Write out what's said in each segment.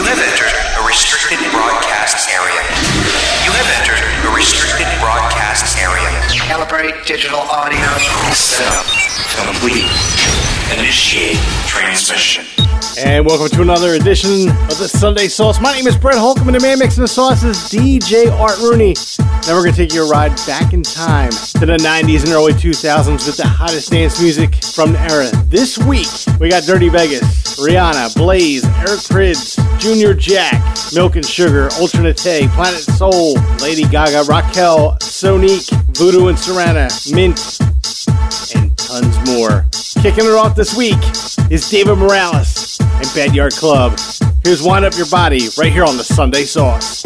You have entered a restricted broadcast area. You have entered a restricted broadcast area. Calibrate digital audio. Setup complete. Initiate transmission. And welcome to another edition of the Sunday Sauce. My name is Brett Holcomb, and the man mixing the sauce is DJ Art Rooney. Now we're going to take you a ride back in time to the 90s and early 2000s with the hottest dance music from the era. This week, we got Dirty Vegas, Rihanna, Blaze, Eric Prydz, Junior Jack, Milk and Sugar, Ultra Naté, Planet Soul, Lady Gaga, Raquel, Sonique, Voodoo and Serena, Mint, and tons more. Kicking it off this week is David Morales and Bad Yard Club. Here's Wind Up Your Body right here on the Sunday Sauce.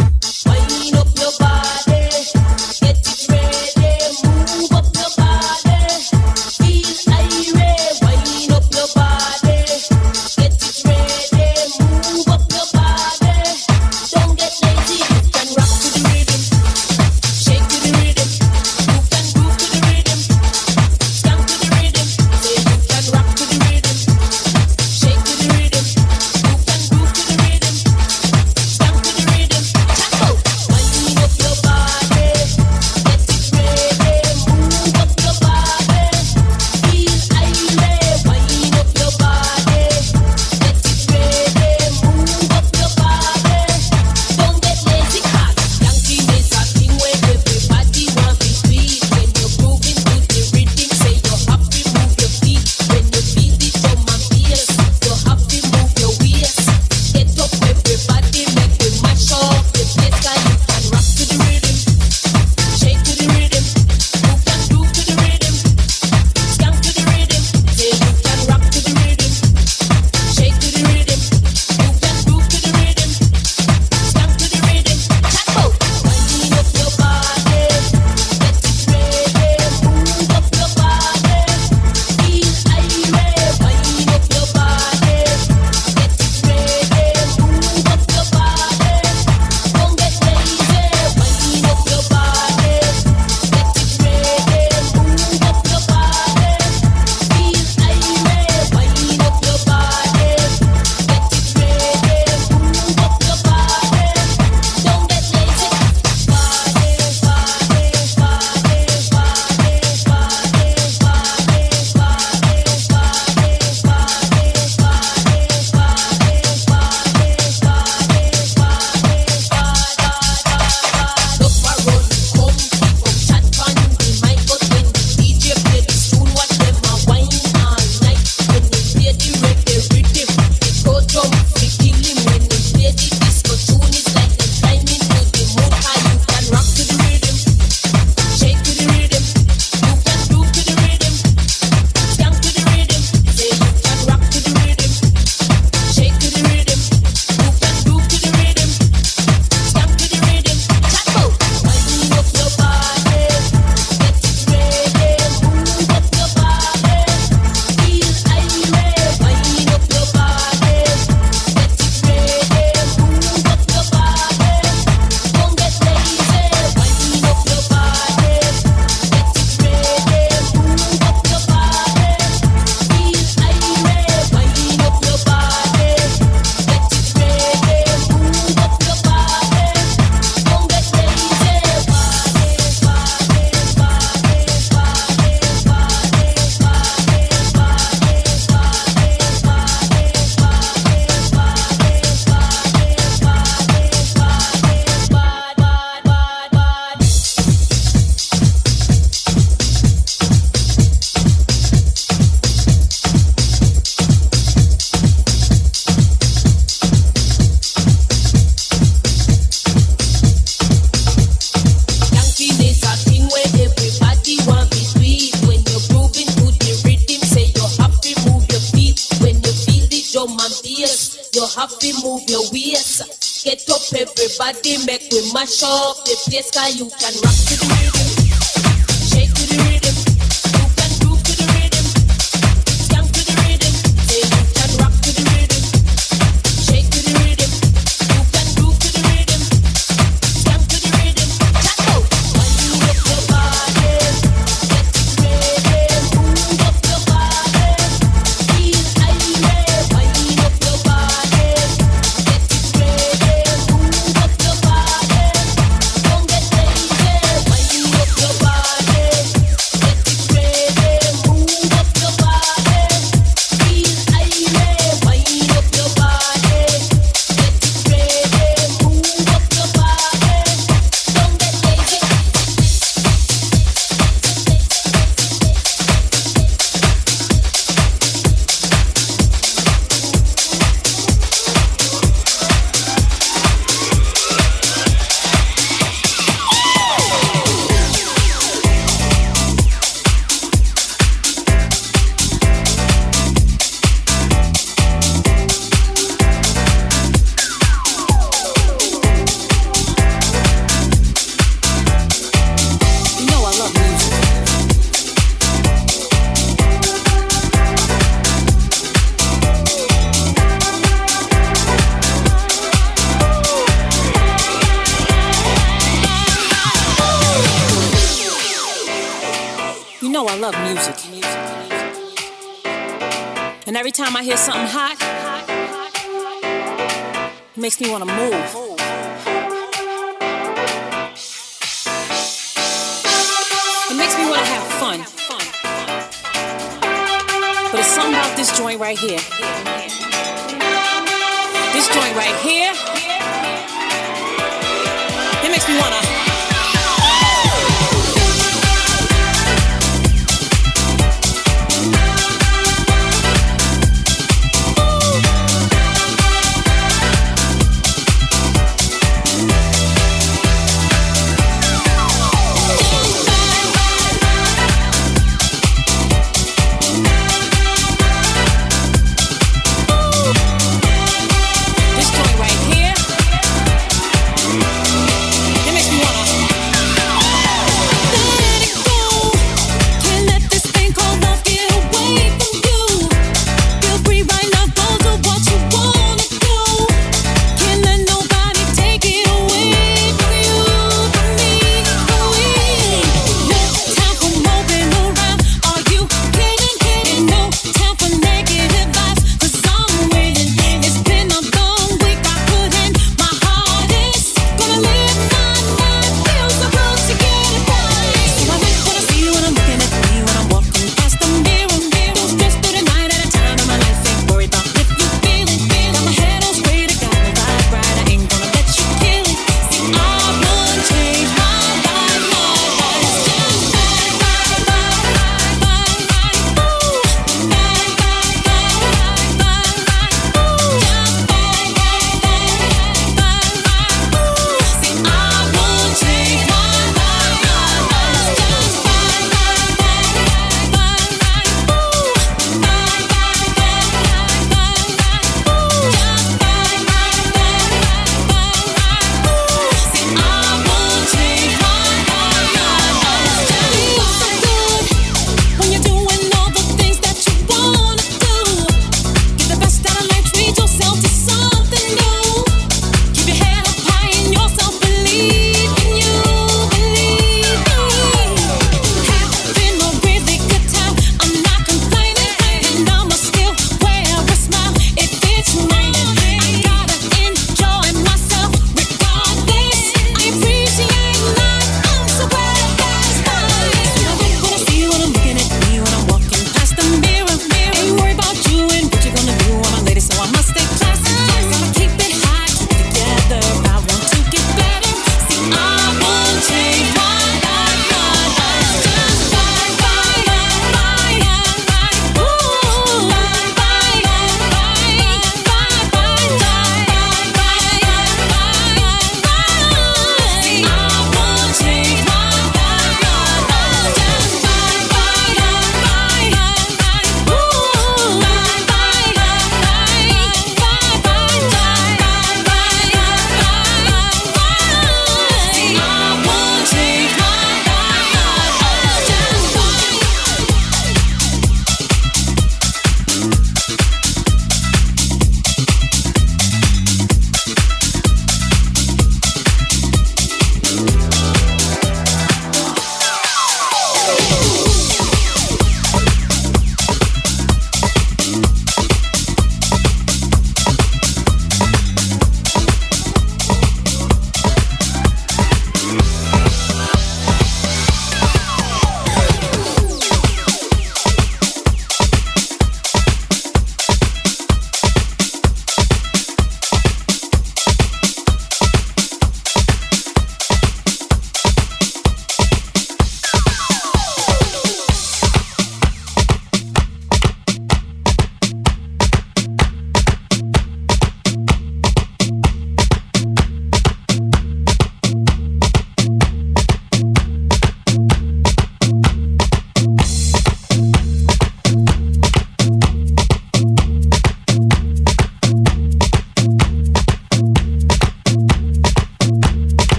mash up the place, cause you can rock to the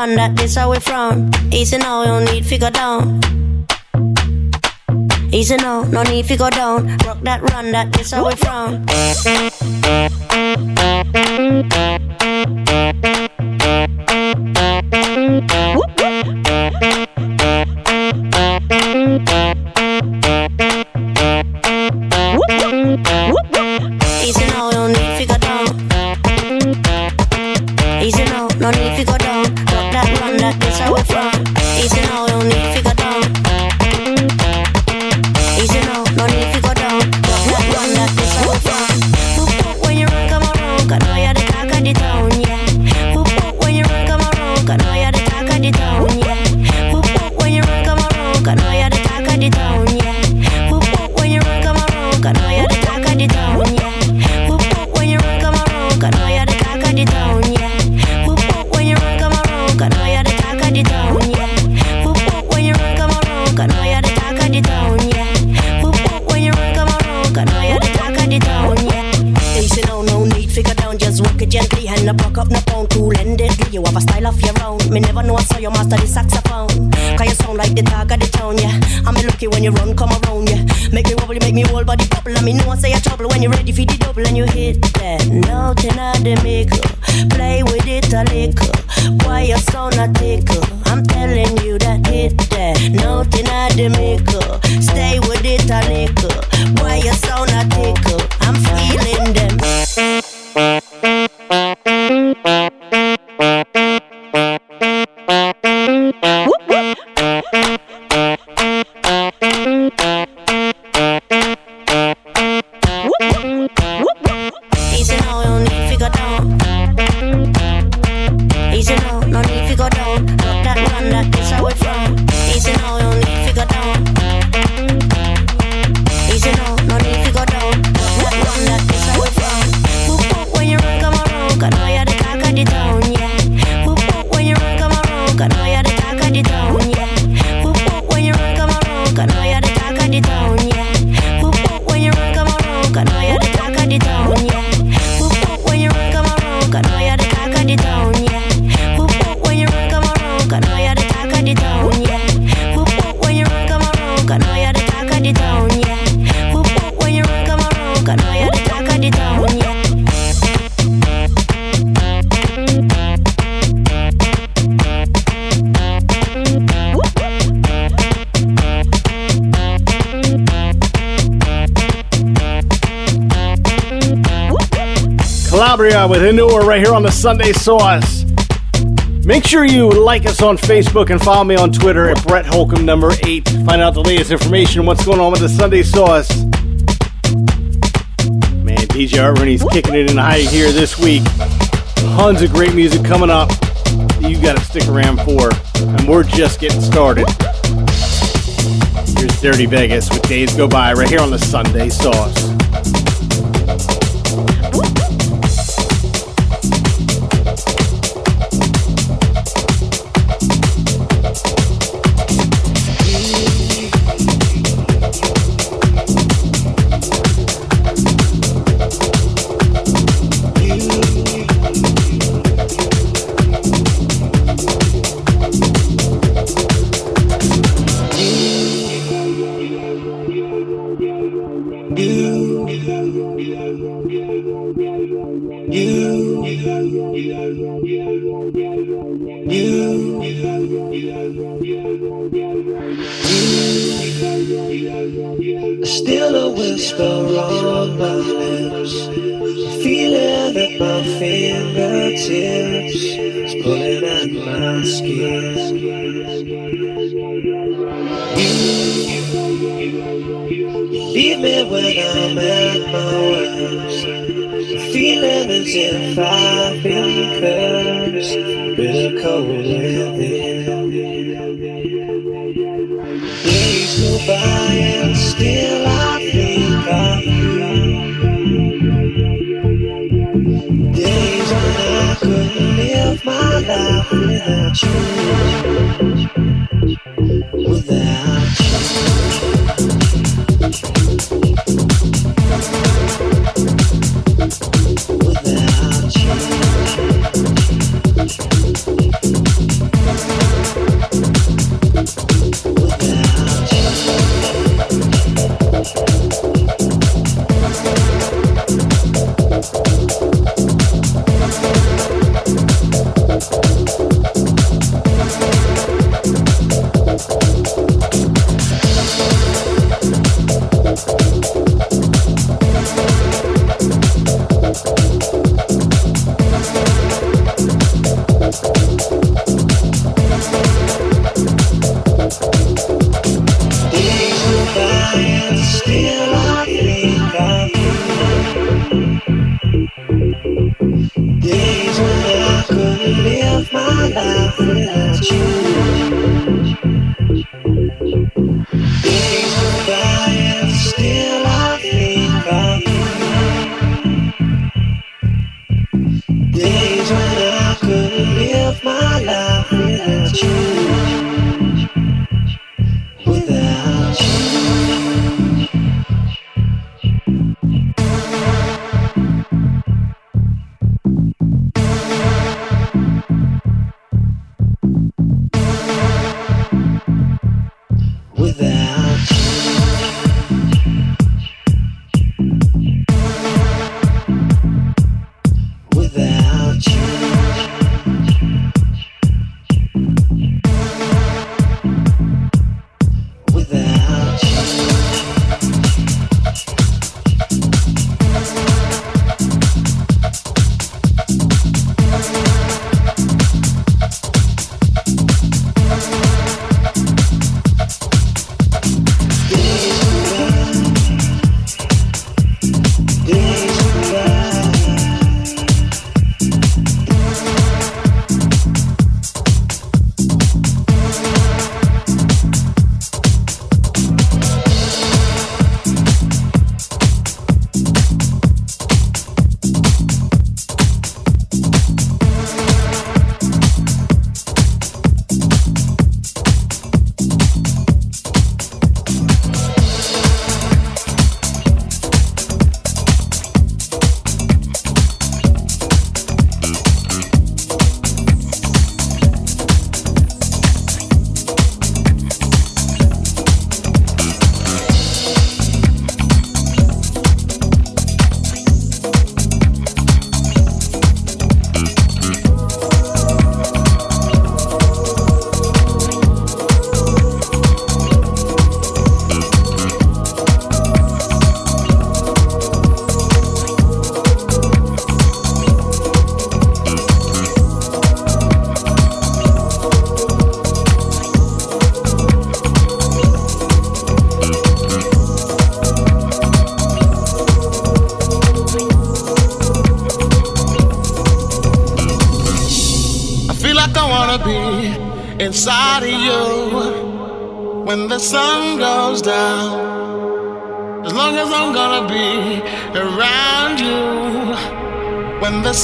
fun that this how we from. Easy now, you need figure down. Easy now, no need figure down. Rock that run that this how we from. Manure right here on the Sunday Sauce. Make sure you like us on Facebook and follow me on Twitter at Brett Holcomb number eight. Find out the latest information, what's going on with the Sunday Sauce. Man, DJ Art Rooney's kicking it in high here this week. Tons of great music coming up you got to stick around for, and we're just getting started. Here's Dirty Vegas with Days Go By right here on the Sunday Sauce. You. Still a whisper on my lips. Feeling at my fingertips is pulling at my skin. You. Leave me when I'm at my worst. Feeling as if I feel cursed, curves, real cold within. Days go by and still I think of you. Days when I couldn't live my life without you.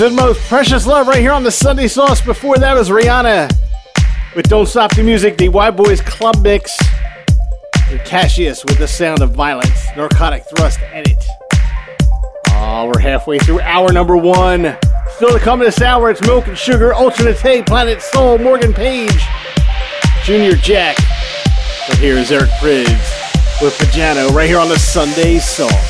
With most precious love right here on the Sunday Sauce. Before that was Rihanna with Don't Stop the Music, the Wideboys Club Mix, and Cassius with the sound of violence, narcotic thrust edit. Oh, we're halfway through hour number one. Still to come this hour, it's Milk and Sugar, Ultra Naté, Planet Soul, Morgan Page, Junior Jack. But here is Eric Prydz with Pjanoo right here on the Sunday Sauce.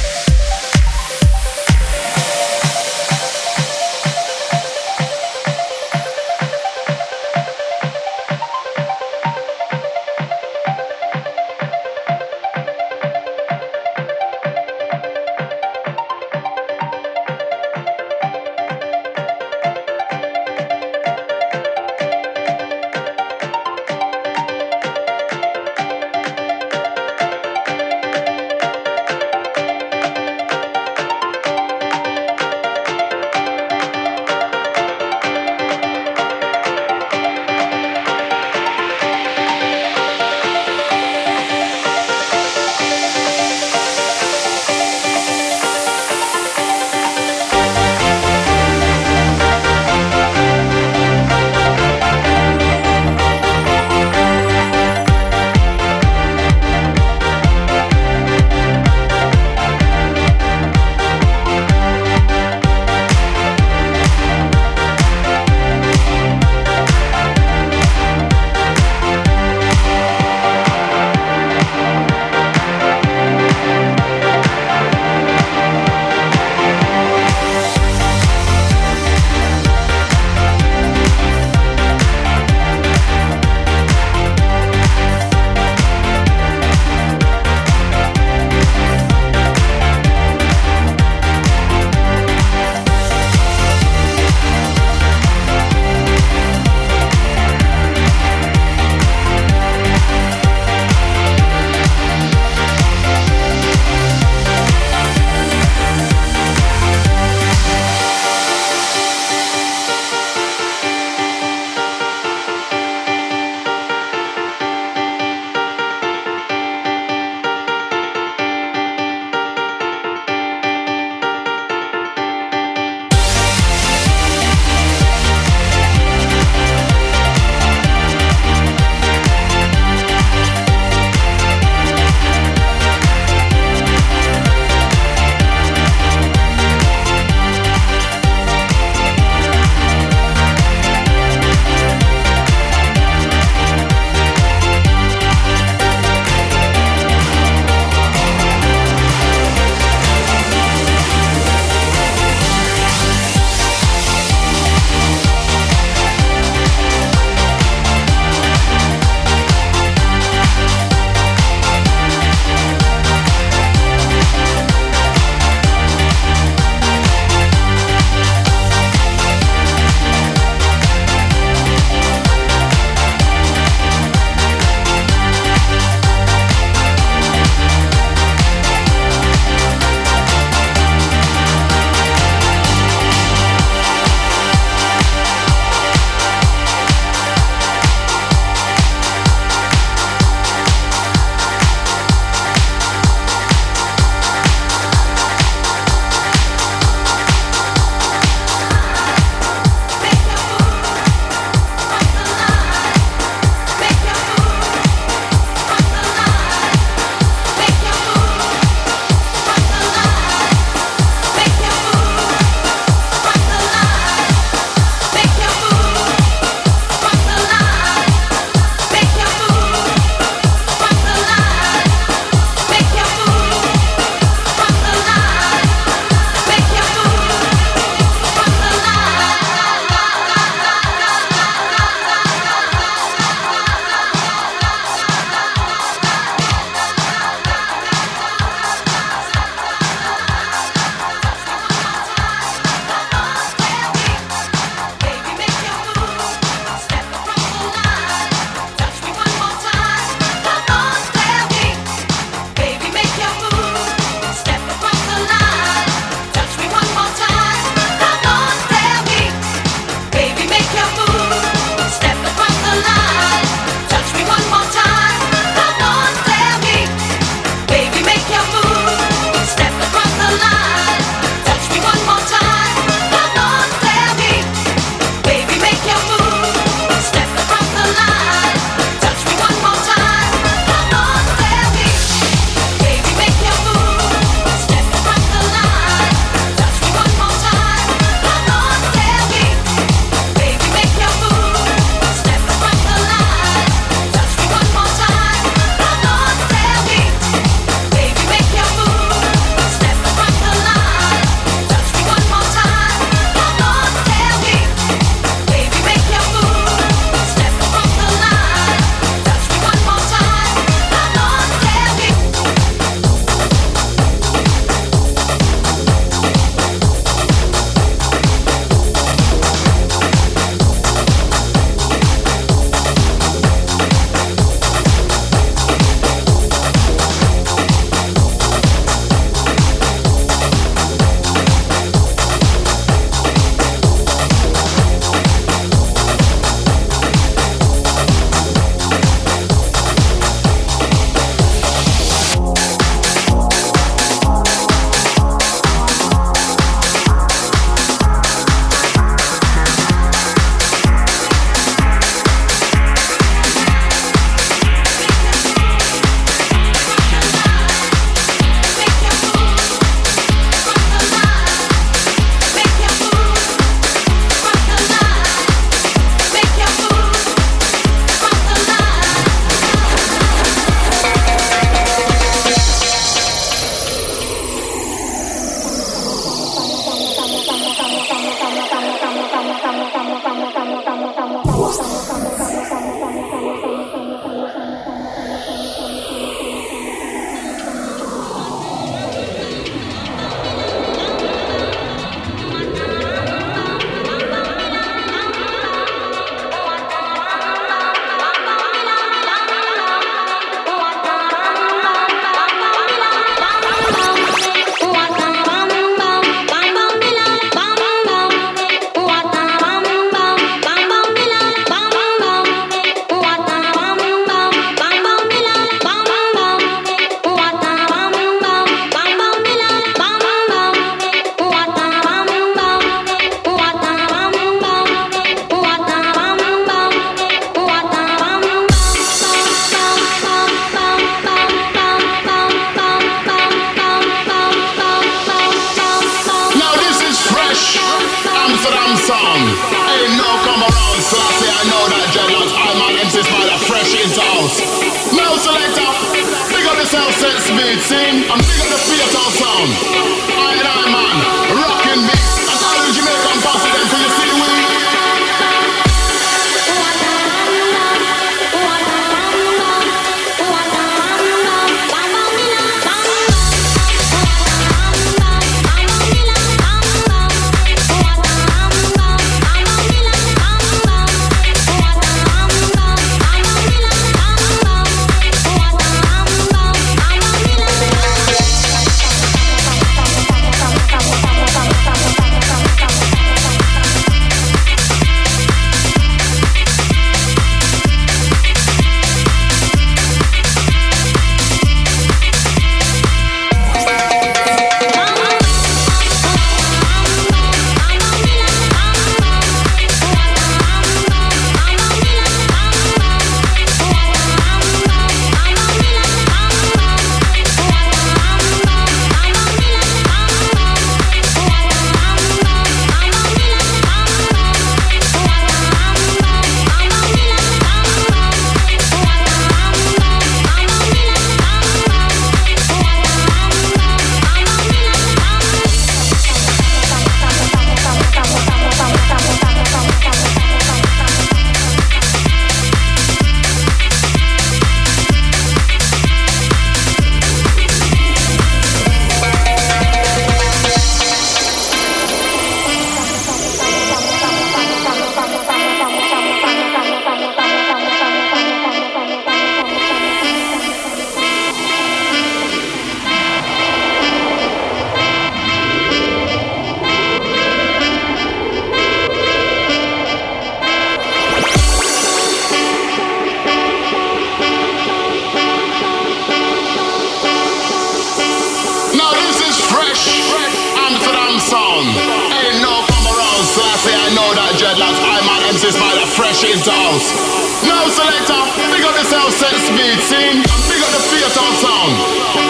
house. Now selector, pick up yourself, sense Team, pick up the theater sound.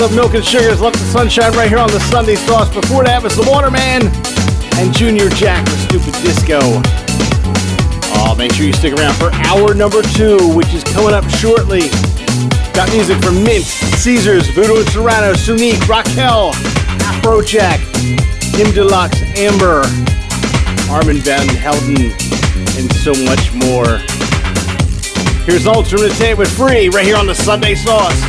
Of Milk and Sugars Left the Sunshine right here on the Sunday Sauce. Before that was The Waterman and Junior Jack with Stupid Disco. Oh, make sure you stick around for hour number two, which is coming up shortly. Got music from Mint, Caesars, Voodoo and Serano, Sunique, Raquel, Afrojack, Kim Deluxe, Amber, Armand Van Helden, and so much more. Here's Ultra Naté with Free right here on the Sunday Sauce.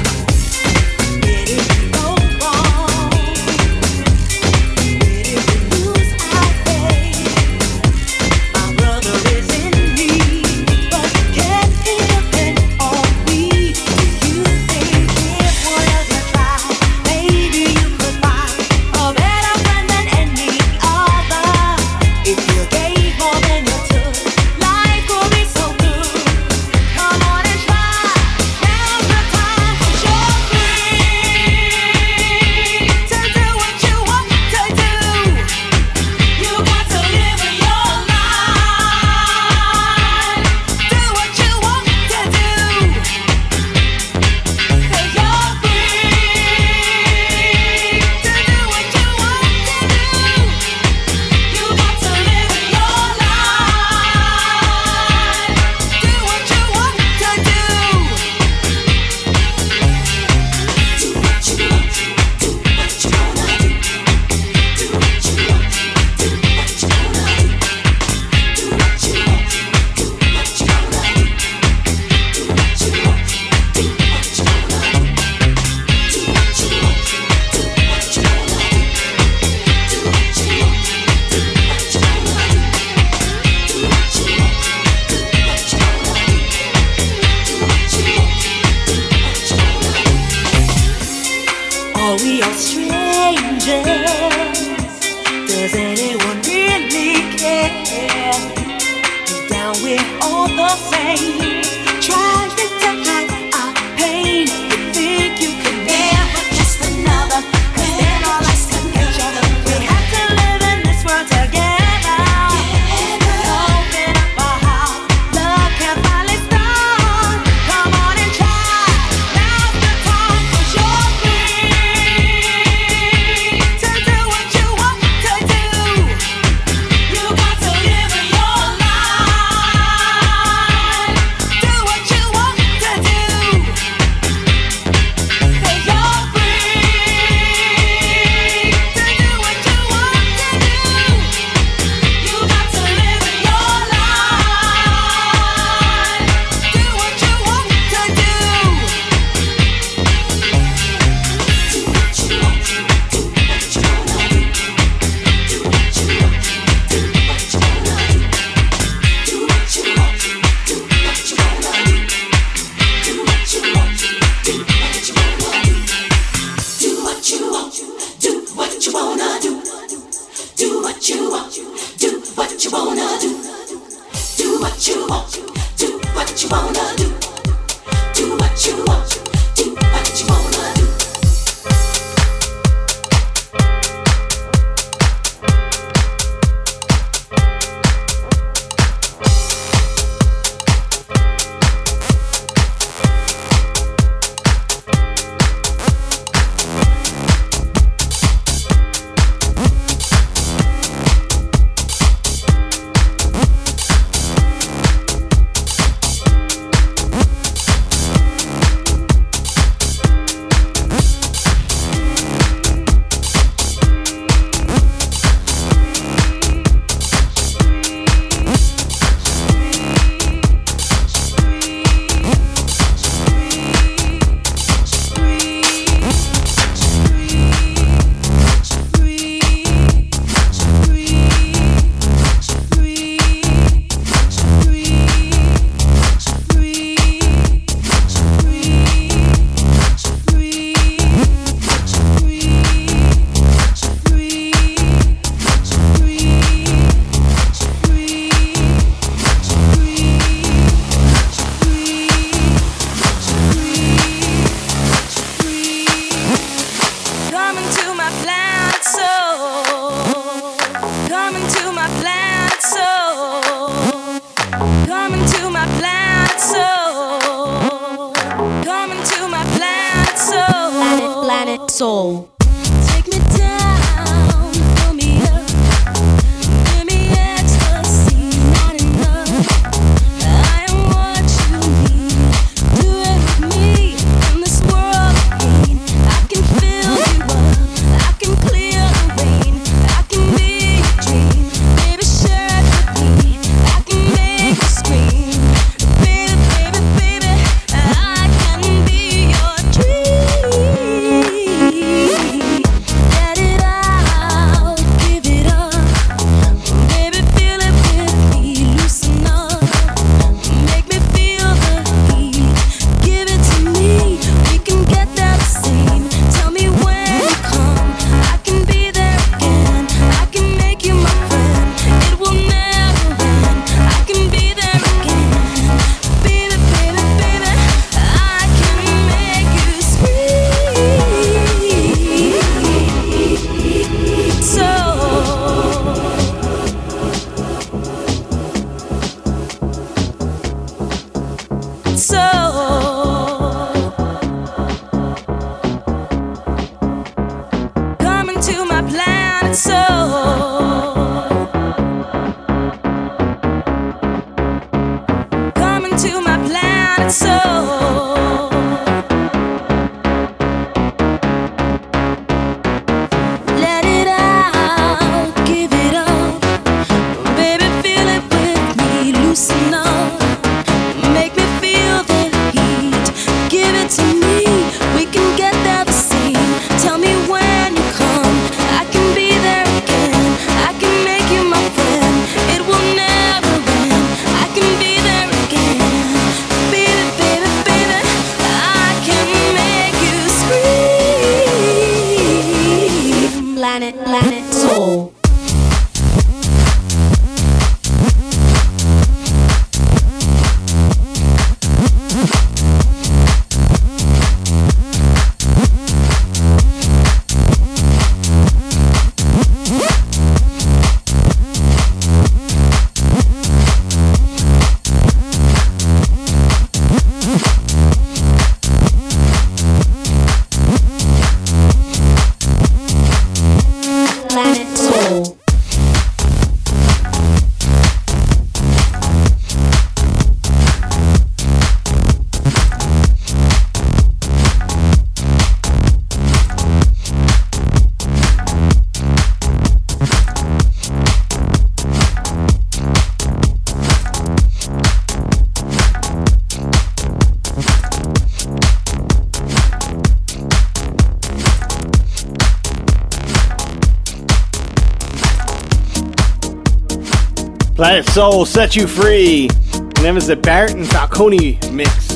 Planet Soul, Set You Free. And that was the Barrett and Falcone mix.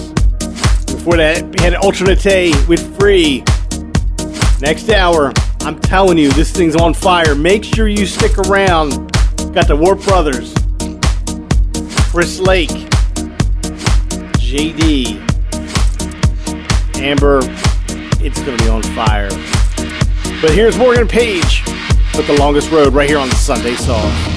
Before that, we had Ultra Naté with Free. Next hour, I'm telling you, this thing's on fire. Make sure you stick around. Got the Warp Brothers, Chris Lake, JD, Amber. It's going to be on fire. But here's Morgan Page with The Longest Road right here on the Sunday Song.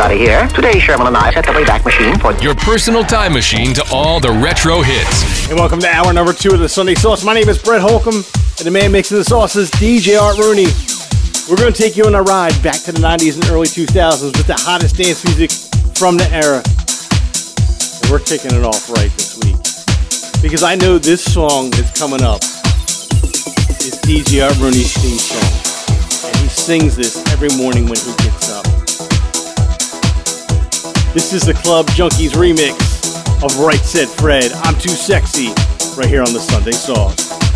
Peabody here. Today, Sherman and I set the Wayback Machine for Your personal time machine to all the retro hits. And welcome to hour number two of the Sunday Sauce. My name is Brett Holcomb, and the man mixing the sauce is DJ Art Rooney. We're going to take you on a ride back to the 90s and early 2000s with the hottest dance music from the era. And we're kicking it off right this week. Because I know this song that's coming up is DJ Art Rooney's theme song. And he sings this every morning when he gets up. This is the Club Junkies remix of Right Said Fred. I'm Too Sexy, right here on the Sunday Sauce.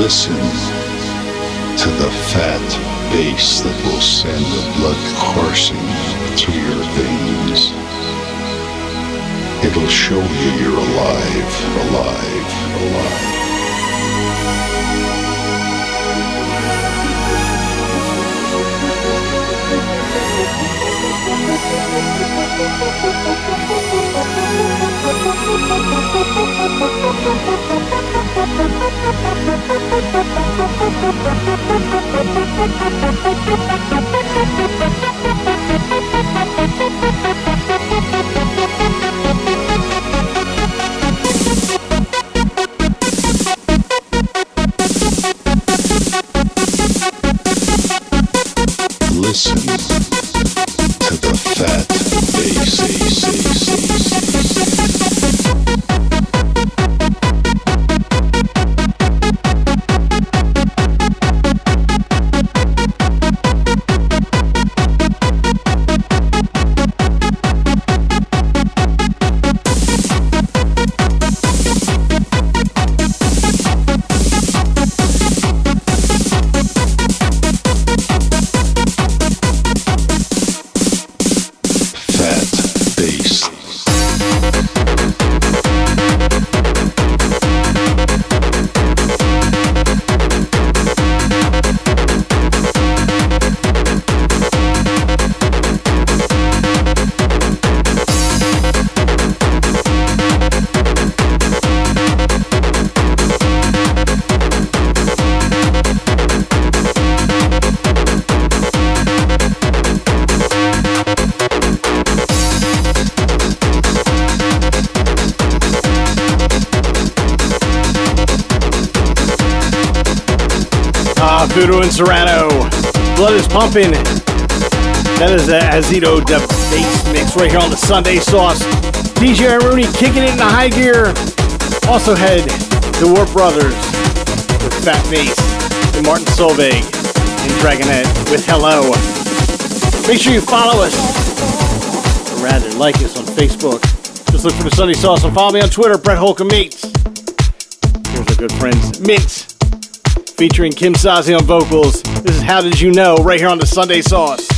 Listen to the fat bass that will send the blood coursing through your veins. It'll show you you're alive, alive, alive. Listen That is the Azito the bass mix right here on the Sunday Sauce. DJ Rooney kicking it in the high gear. Also had the Warp Brothers with Fat Bass and Martin Solveig and Dragonette with Hello. Make sure you follow us. Or rather, like us on Facebook. Just look for the Sunday Sauce and follow me on Twitter, Brett Holcomb Mates. Here's our good friends, Mint featuring Kim Sozzi on vocals. This is How Did You Know right here on the Sunday Sauce.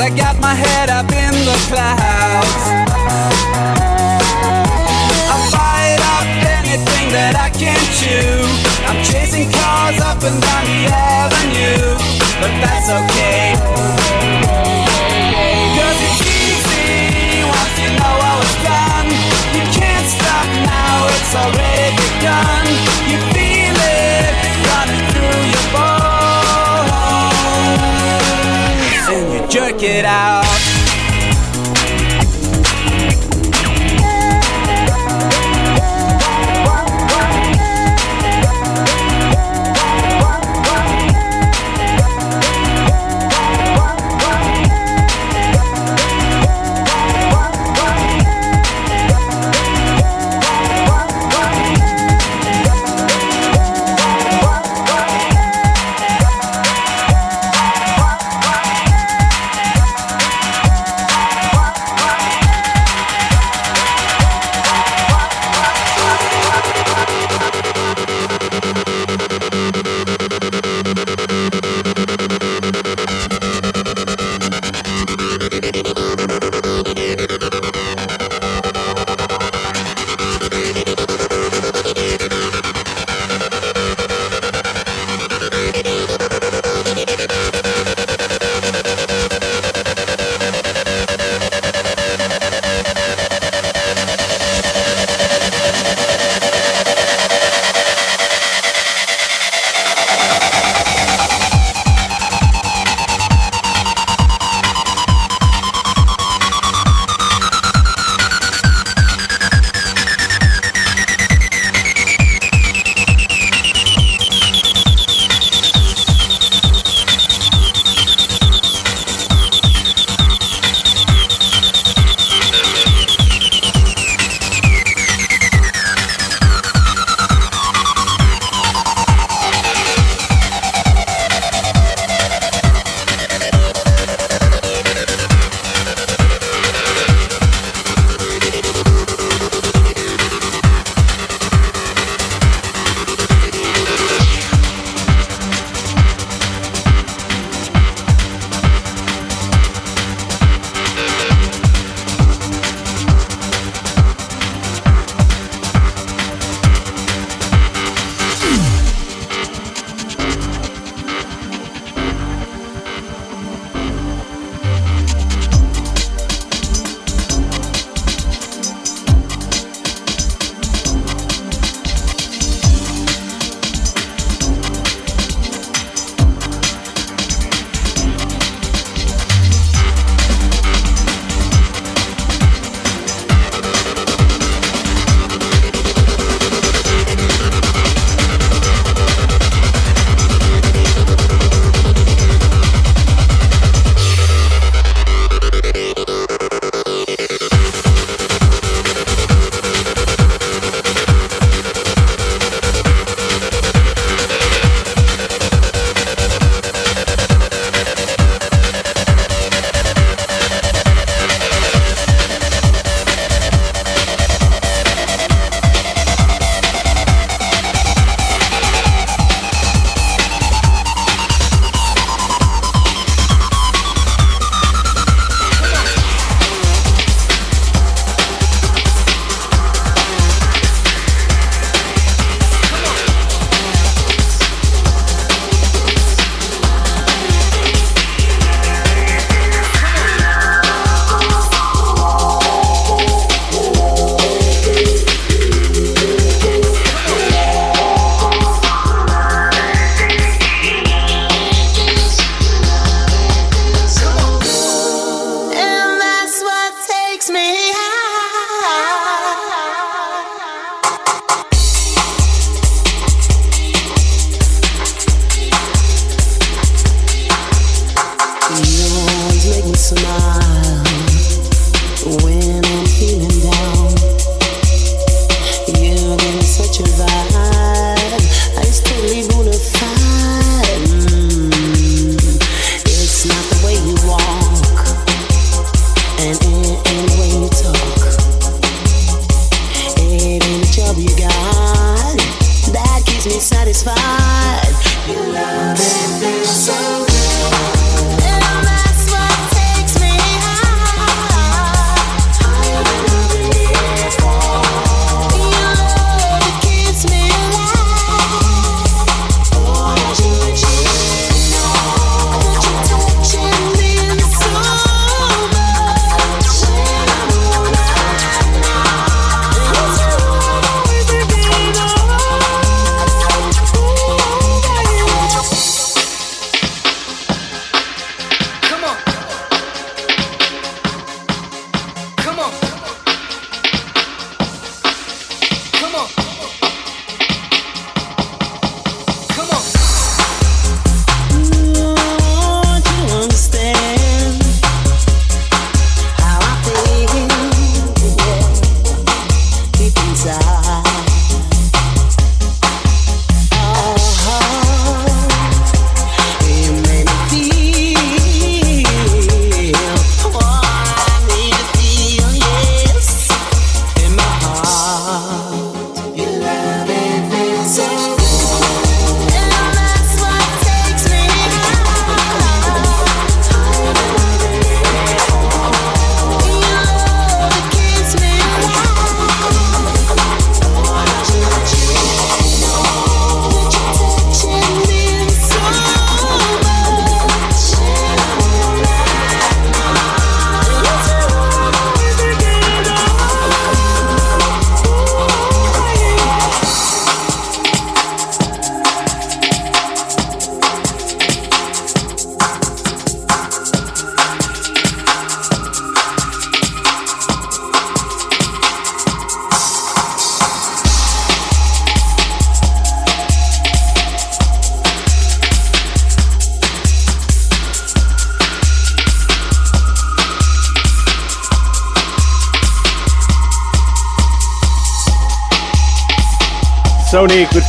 I got my head up in the clouds. I'm off anything that I can't chew. I'm chasing cars up and down the avenue, but that's okay. Cause it's easy once you know how it's done. You can't stop now, it's already.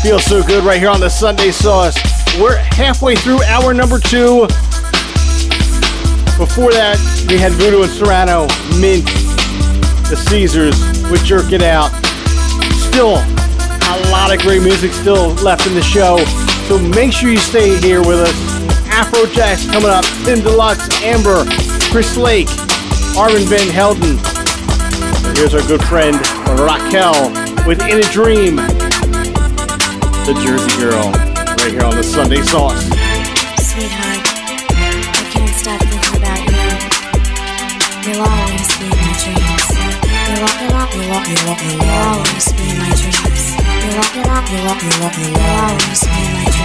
Sonique would feel so good right here on the Sunday Sauce. We're halfway through hour number two. Before that, we had Voodoo and Serano, Mint, the Caesars with Jerk It Out. Still a lot of great music still left in the show, so make sure you stay here with us. Afrojack's coming up, Tim Deluxe, Amber, Chris Lake, Armand Van Helden. And here's our good friend Rockell with In a Dream, the Jersey Girl, right here on the Sunday Sauce. Sweetheart, I can't stop thinking about you. You'll always be my dreams. You'll, you'll, you'll, you'll, you'll always be my dreams. You'll, you'll, you'll, you'll, you'll always be my dreams.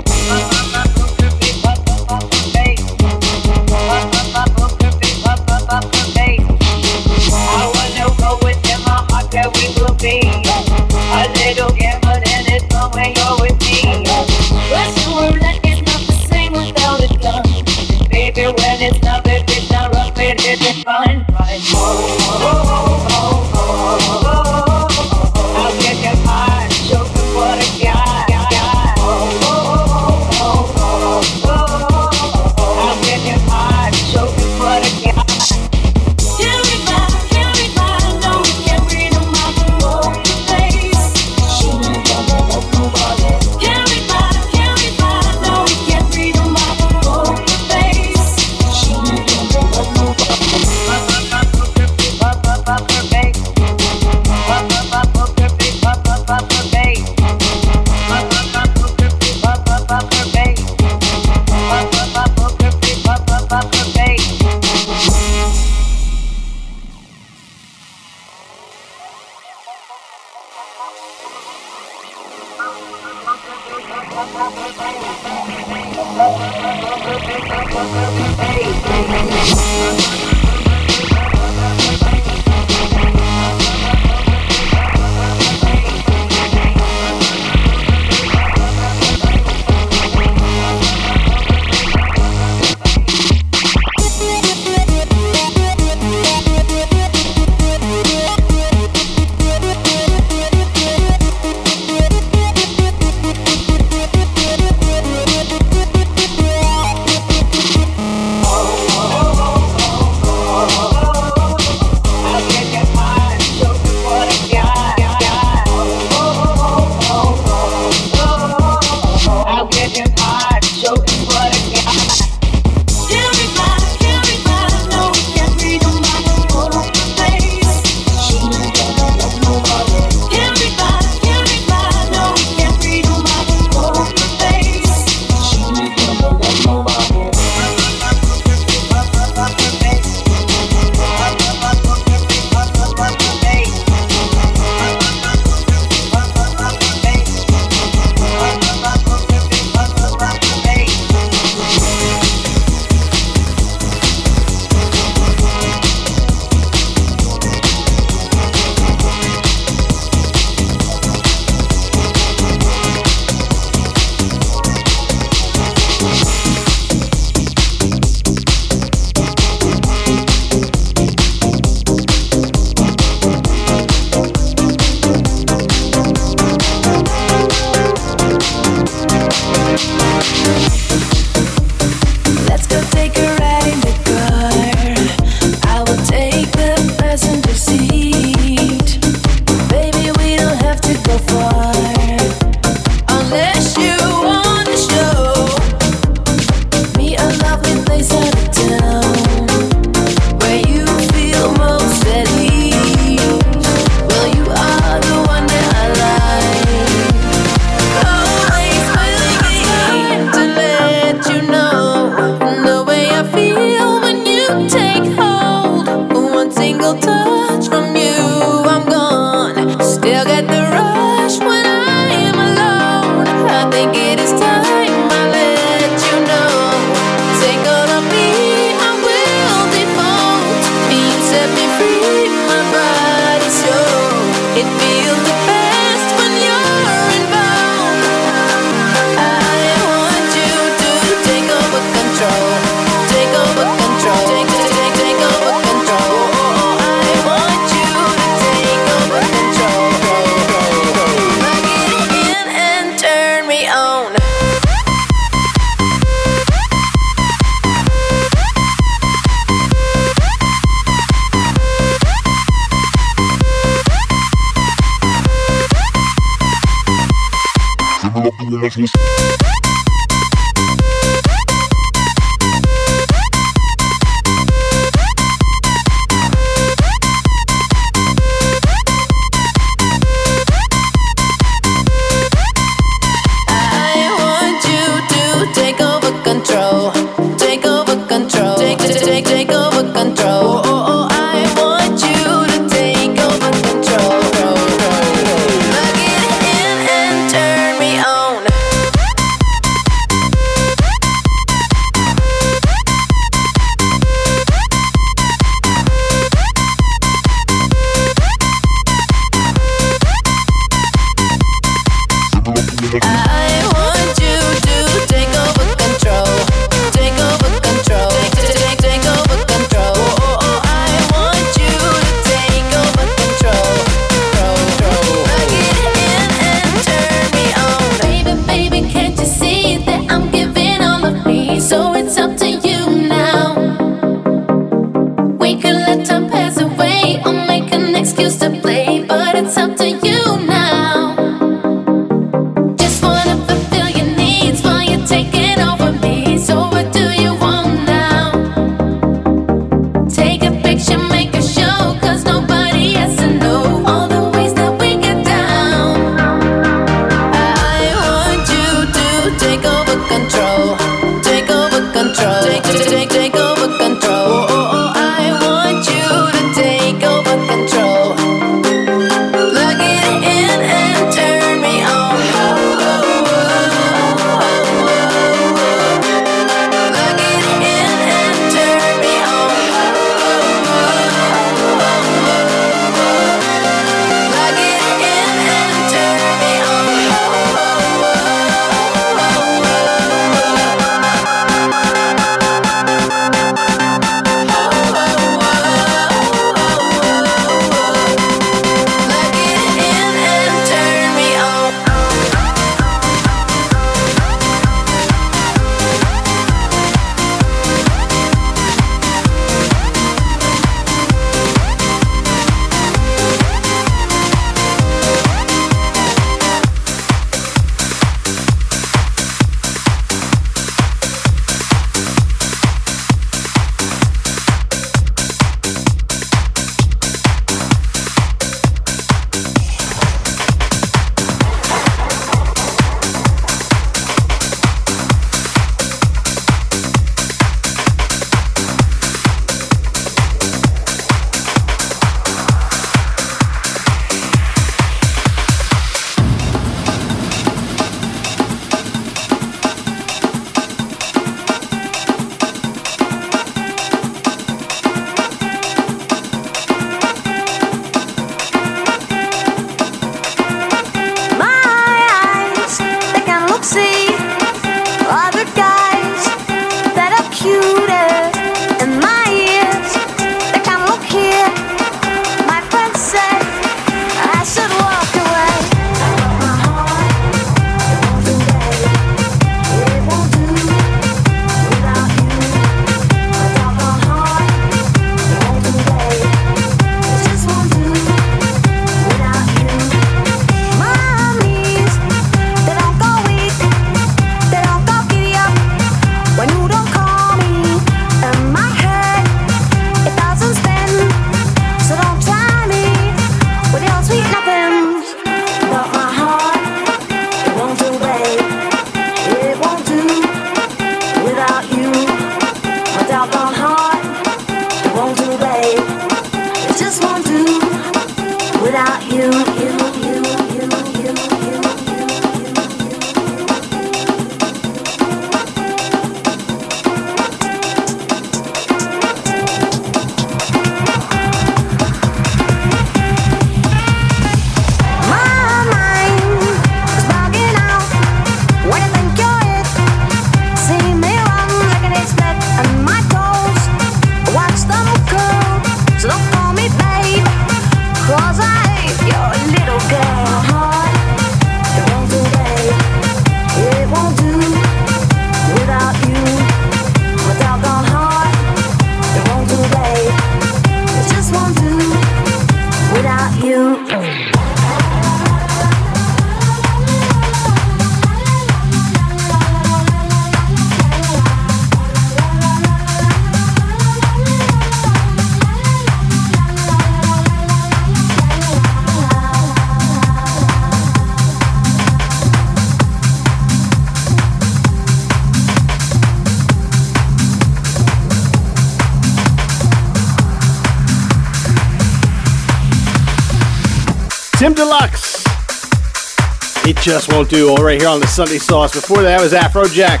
Just won't do. All right here on the Sunday Sauce. Before that was Afrojack,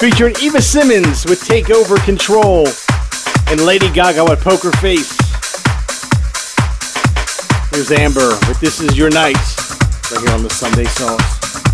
featuring Eva Simons with Take Over Control, and Lady Gaga with Poker Face. Here's Amber with This Is Your Night, right here on the Sunday Sauce.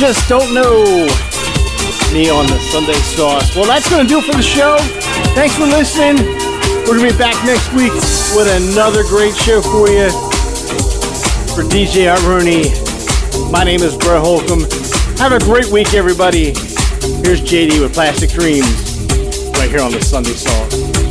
Just don't know me on the Sunday sauce. Well, that's going to do it for the show. Thanks for listening. We're going to be back next week with another great show for you. For DJ Rooney, my name is Brett Holcomb. Have a great week, everybody. Here's Jaydee with Plastic Dreams right here on the Sunday sauce.